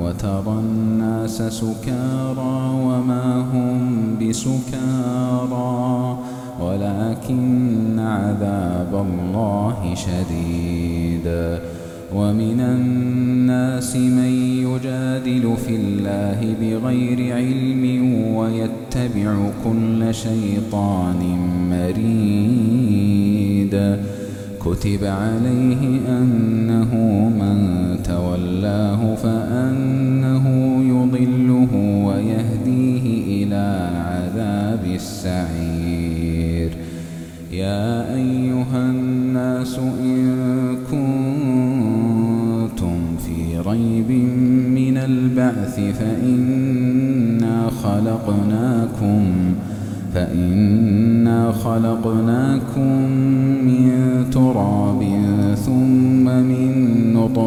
وترى الناس سكارى وما هم بسكارى ولكن عذاب الله شديد. ومن الناس من يجادل في الله بغير علم ويتبع كل شيطان مريد. كتب عليه أنه من تولاه فأنه يضله ويهديه إلى عذاب السعير. يا أيها الناس إن كنتم في ريب من البعث فإنا خلقناكم فإنا خلقناكم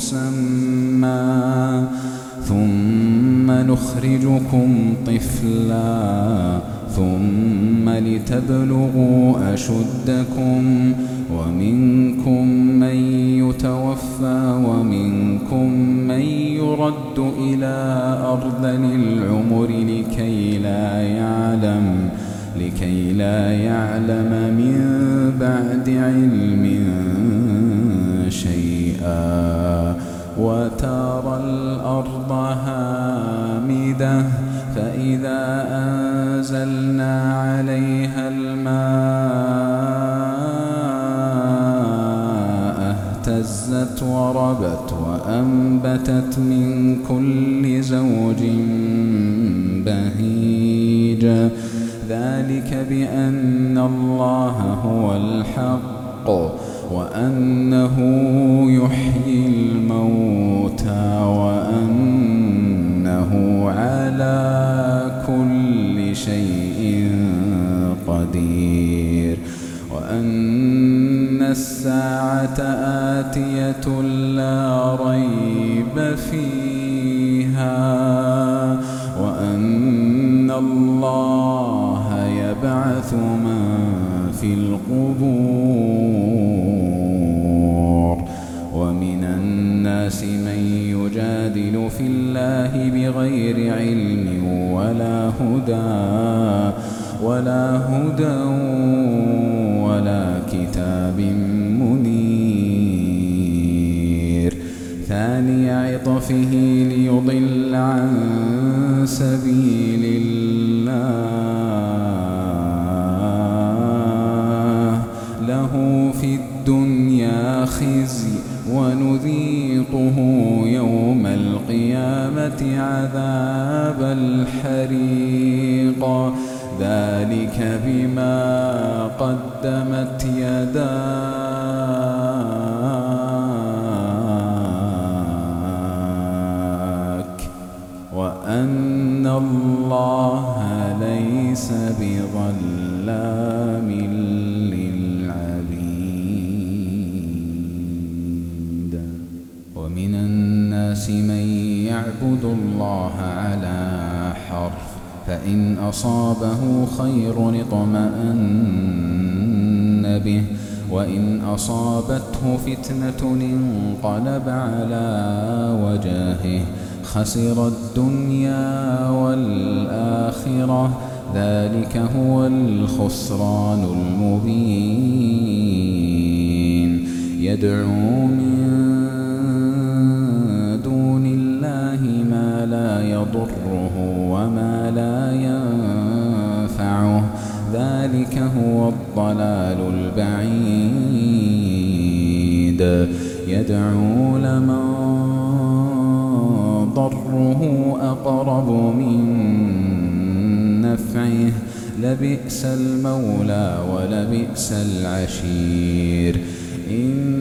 مسمى. ثم نخرجكم طفلا. ثم لتبلغوا أشدكم. ومنكم من يتوفى ومنكم من يرد إلى أرذل العمر لكي لا يعلم لكي لا يعلم من بعد علم. وترى الأرض هامدة فإذا أنزلنا عليها الماء اهتزت وربت وأنبتت من كل زوج بهيج. ذلك بأن الله هو الحق. وأنه يحيي الموتى وأنه على كل شيء قدير وأن الساعة آتية لا ريب فيها وأن الله يبعث من في القبور يجادل في الله بغير علم ولا هدى ولا هدى ولا كتاب منير ثاني عطفه ليضل عن سبيل الله ونذيقه يوم القيامة عذاب الحريق. ذلك بما قدمت يداك وأن الله ليس بظلام. الله على حرف فإن أصابه خير اطمأن به وإن أصابته فتنة انقلب على وجهه خسر الدنيا والآخرة ذلك هو الخسران المبين. يدعو من ما لا يضره وما لا ينفعه. ذلك هو الضلال البعيد. يدعو لمن ضره أقرب من نفعه. لبئس المولى ولبئس العشير. إن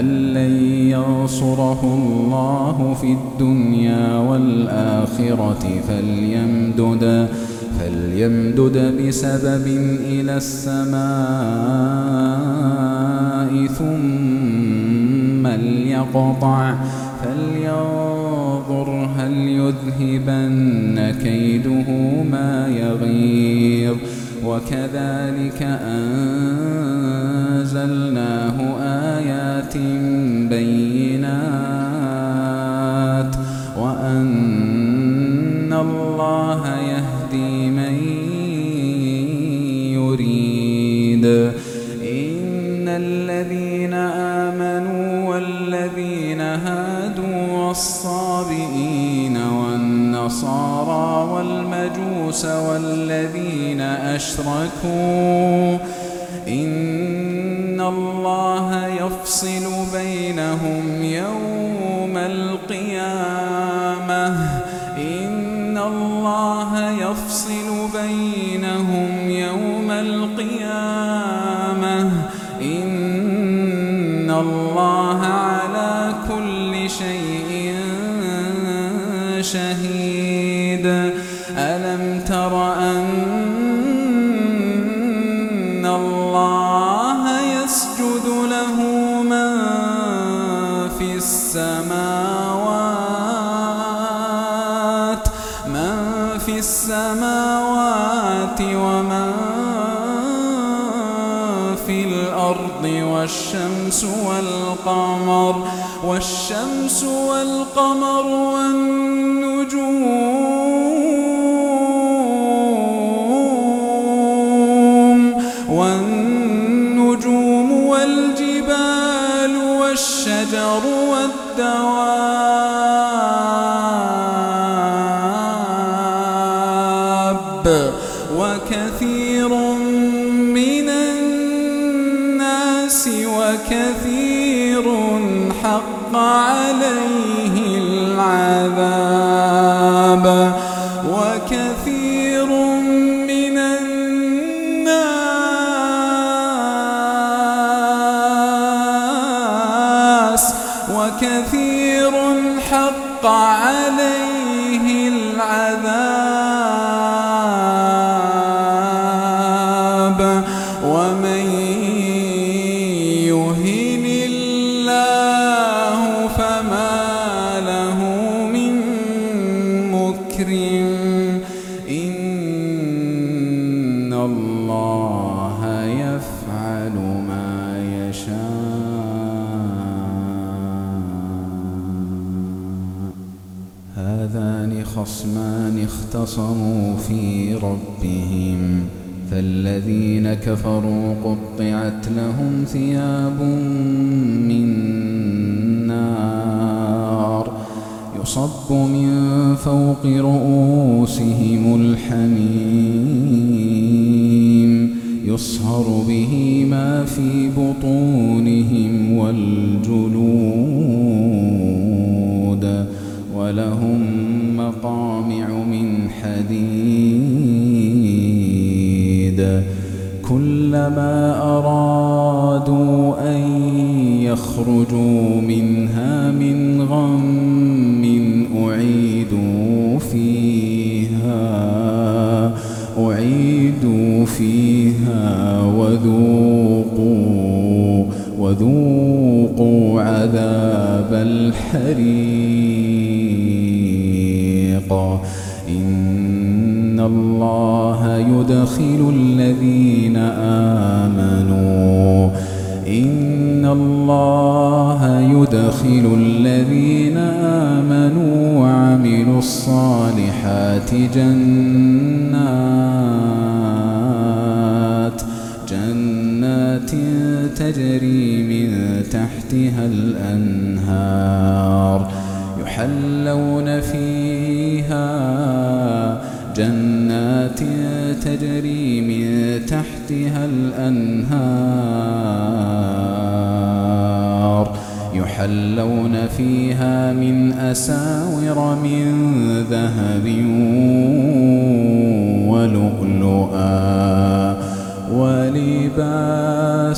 أن لن ينصره الله في الدنيا والآخرة فليمدد فليمدد بسبب إلى السماء ثم ليقطع فلينظر هل يذهبن كيده ما يغيظ وكذلك أنزلناه آيات بينات وأن الله يهدي من يريد إن الذين آمنوا والذين هادوا والصابئين والنصارى والمجوس والذين أشركوا يفصل بينهم يوم القيامة. إن الله يفصل بينهم يوم القيامة. إن الله على كل شيء شهيد. ألم تر أن والشمس والقمر والشمس والقمر والنجوم ما فوق رؤوسهم الحميم. يصهر به ما في بطونهم والجلود ولهم مقامع من حديد. كلما أرادوا أن يخرجوا منها من غم فيها وذوقوا وذوقوا عذاب الحريق. إن الله يدخل الذين آمنوا. إن الله يدخل الذين آمنوا وعملوا الصالحات جنات تجري من تحتها الأنهار يحلون فيها جنات تجري من تحتها الأنهار يحلون فيها من أساور من ذهب ولؤلؤا ولباسهم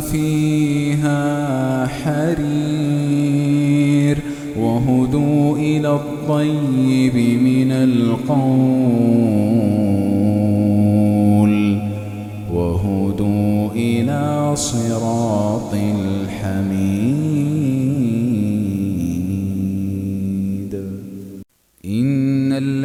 فيها حرير وهدوا إلى الطيب من القول وهدوا إلى صراط الحميد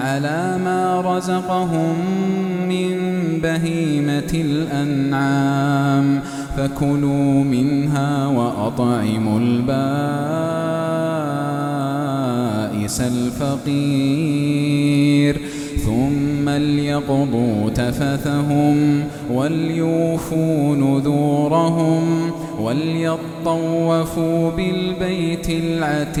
على ما رزقهم من بهيمة الأنعام. فكلوا منها وأطعموا البائس الفقير. ثم ليقضوا تفثهم وليوفوا نذورهم وليطوفوا بالبيت العتيق.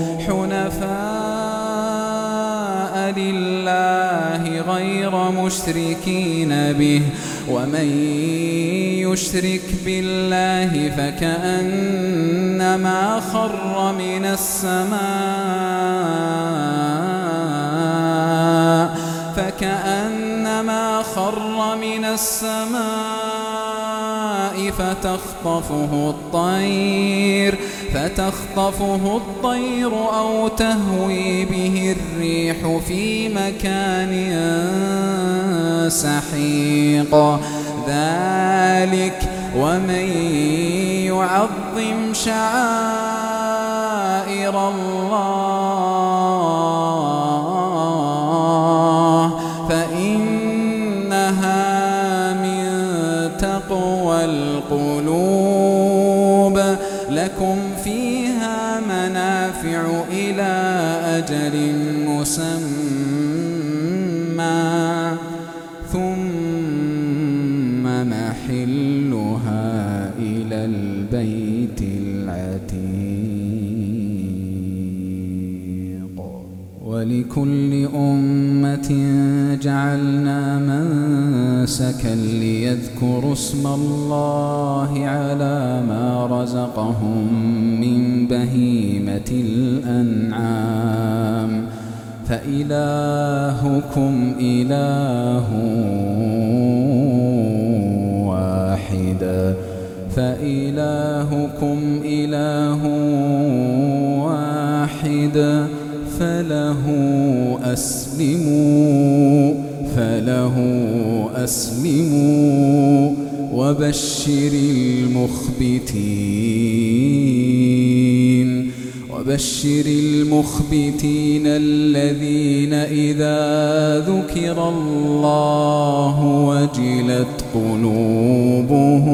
لله غير مشركين به. ومن يشرك بالله فكأنما خر من السماء. فكأنما خر من السماء. فتخطفه الطير فتخطفه الطير أو تهوي به الريح في مكان سحيق. ذلك ومن يعظم شعائر الله اسم الله على ما رزقهم من بهيمة الأنعام. فإلهكم إله واحد. فإلهكم إله واحد. فله أسلموا فله أسلموا. وبشر المخبتين وبشر المخبتين الذين إذا ذكر الله وجلت قلوبهم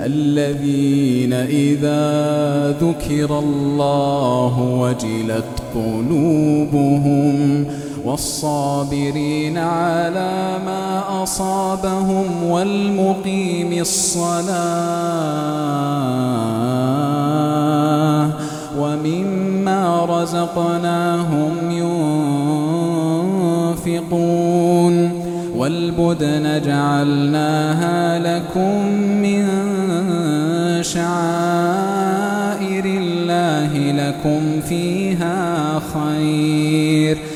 الذين إذا ذكر الله وجلت قلوبهم والصابرين على ما أصابهم والمقيم الصلاة ومما رزقناهم ينفقون والبدن جعلناها لكم من شعائر الله لكم فيها خير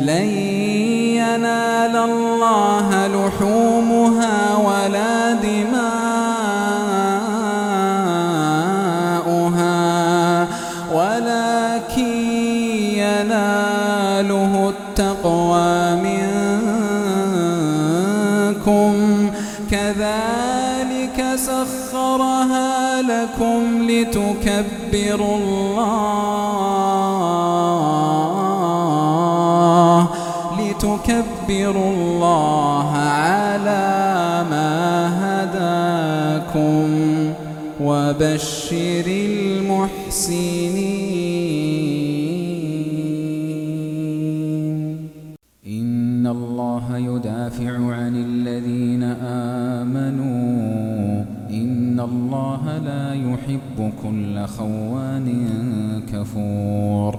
لن ينال الله لحومها ولا دماؤها ولكن يناله التقوى منكم. كذلك سخرها لكم لتكبروا الله. لتكبروا الله على ما هداكم وبشر المحسنين. إن الله يدافع عن الذين آمنوا. إن الله لا يحب كل خوان كفور.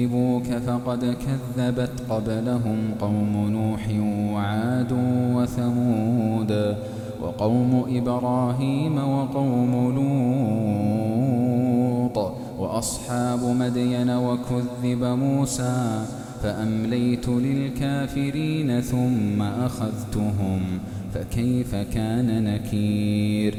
يكذبوك فقد كذبت قبلهم قوم نوح وعاد وثمود وقوم إبراهيم وقوم لوط وأصحاب مدين وكذب موسى فأمليت للكافرين ثم أخذتهم فكيف كان نكير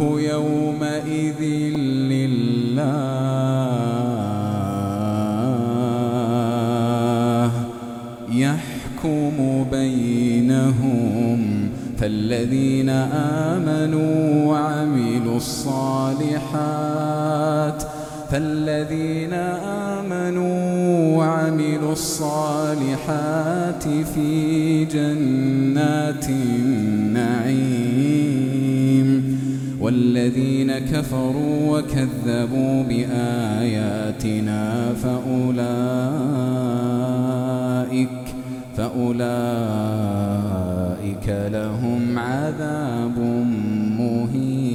يومئذ لله يحكم بينهم. فالذين آمنوا وعملوا الصالحات فالذين آمنوا وعملوا الصالحات في جنات والذين كفروا وكذبوا بآياتنا فأولئك فأولئك لهم عذاب مهين.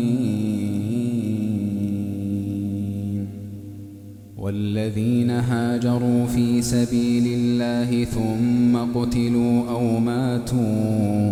والذين هاجروا في سبيل الله ثم قتلوا أو ماتوا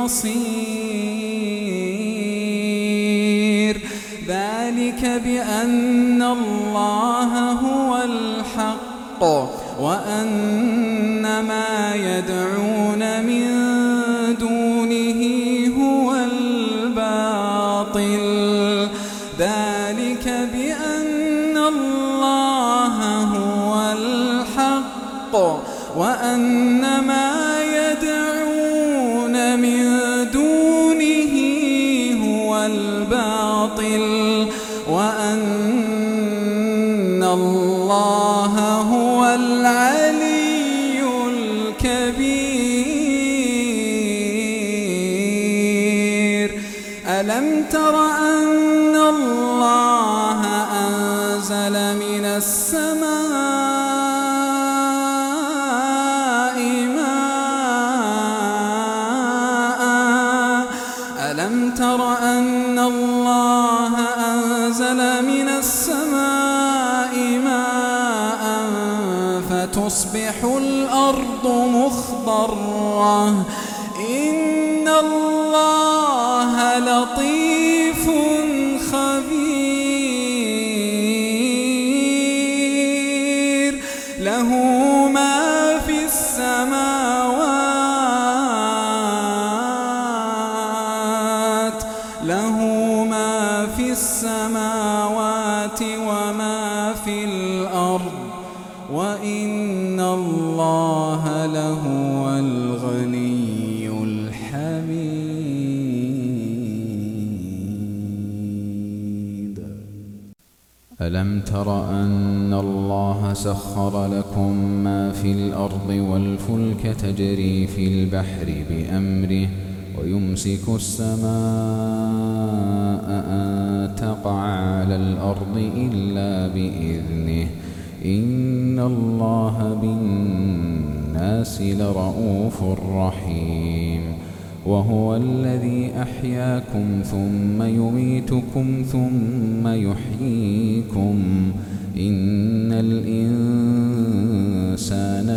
المصير. ذلك بأن الله هو الحق وأن ما يدعون ألم له ما في السماوات وما في الأرض وإن الله لهو الغني الحميد. ألم تر أن الله سخر لكم ما في الأرض والفلك تجري في البحر بأمره ويمسك السماء أن تقع على الأرض إلا بإذنه. إن الله بالناس لرؤوف رحيم. وهو الذي أحياكم ثم يميتكم ثم يحييكم. إن الإنسان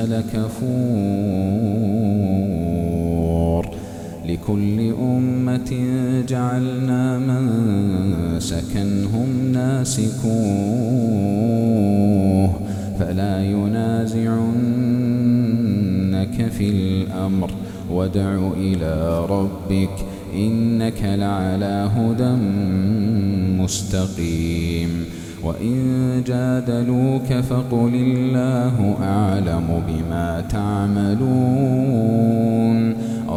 لكفور لكل أمة جعلنا من سكنهم ناسكوه فلا ينازعنك في الأمر. وادع إلى ربك إنك لعلى هدى مستقيم. وإن جادلوك فقل الله أعلم بما تعملون.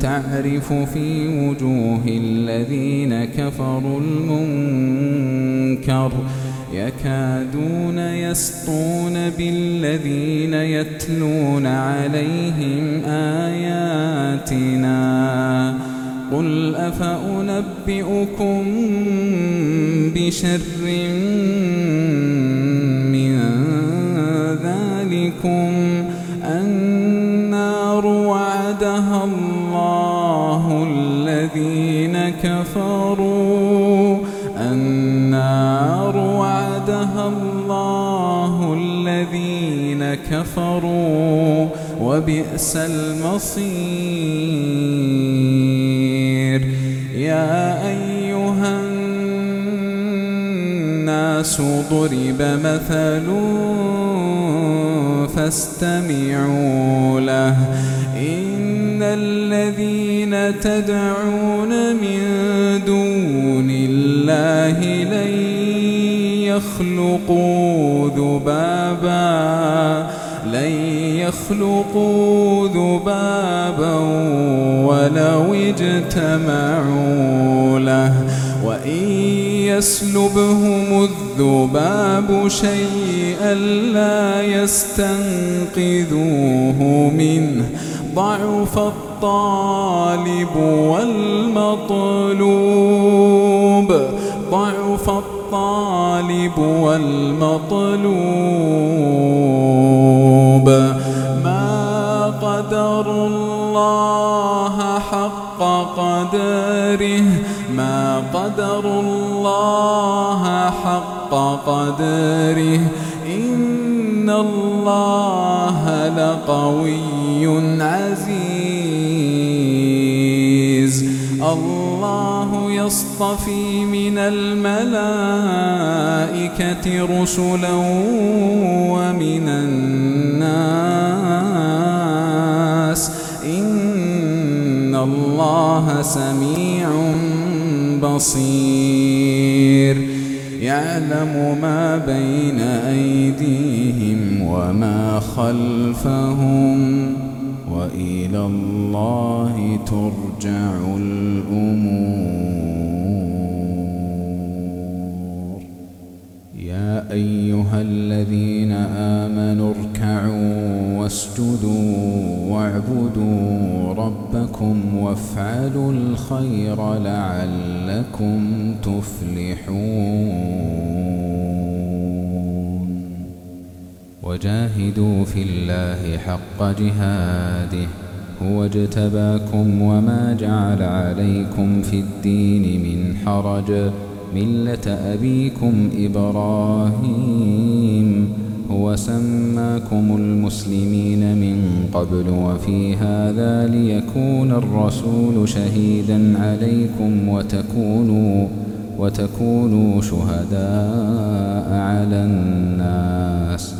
تعرف في وجوه الذين كفروا المنكر يكادون يسطون بالذين يتلون عليهم آياتنا قل أفأنبئكم بشر من ذلكم الذين كفروا النار وعدها الله الذين كفروا وبئس المصير. يا أيها الناس ضرب مثل فاستمعوا له. إن الذين تدعون من دون الله لن يخلقوا ذبابا لن يخلقوا ذبابا ولو اجتمعوا له. وإن يسلبهم الذباب شيئا لا يستنقذوه منه. ضعف الطالب والمطلوب. ضعف الطالب والمطلوب. ما قدر الله حق قدره. ما قدر الله حق قدره. إن الله لقوي عزيز. الله يصطفي من الملائكة رسلا ومن الناس. إن الله سميع بصير. يعلم ما بين أيديهم وما خلفهم وإلى الله ترجع الأمور. يا أيها الذين آمنوا اركعوا واسجدوا واعبدوا ربكم وافعلوا الخير لعلكم تفلحون. وجاهدوا في الله حق جهاده هو اجتباكم وما جعل عليكم في الدين من حرج ملة أبيكم إبراهيم هو سماكم المسلمين من قبل وفي هذا ليكون الرسول شهيدا عليكم وتكونوا وتكونوا شهداء على الناس.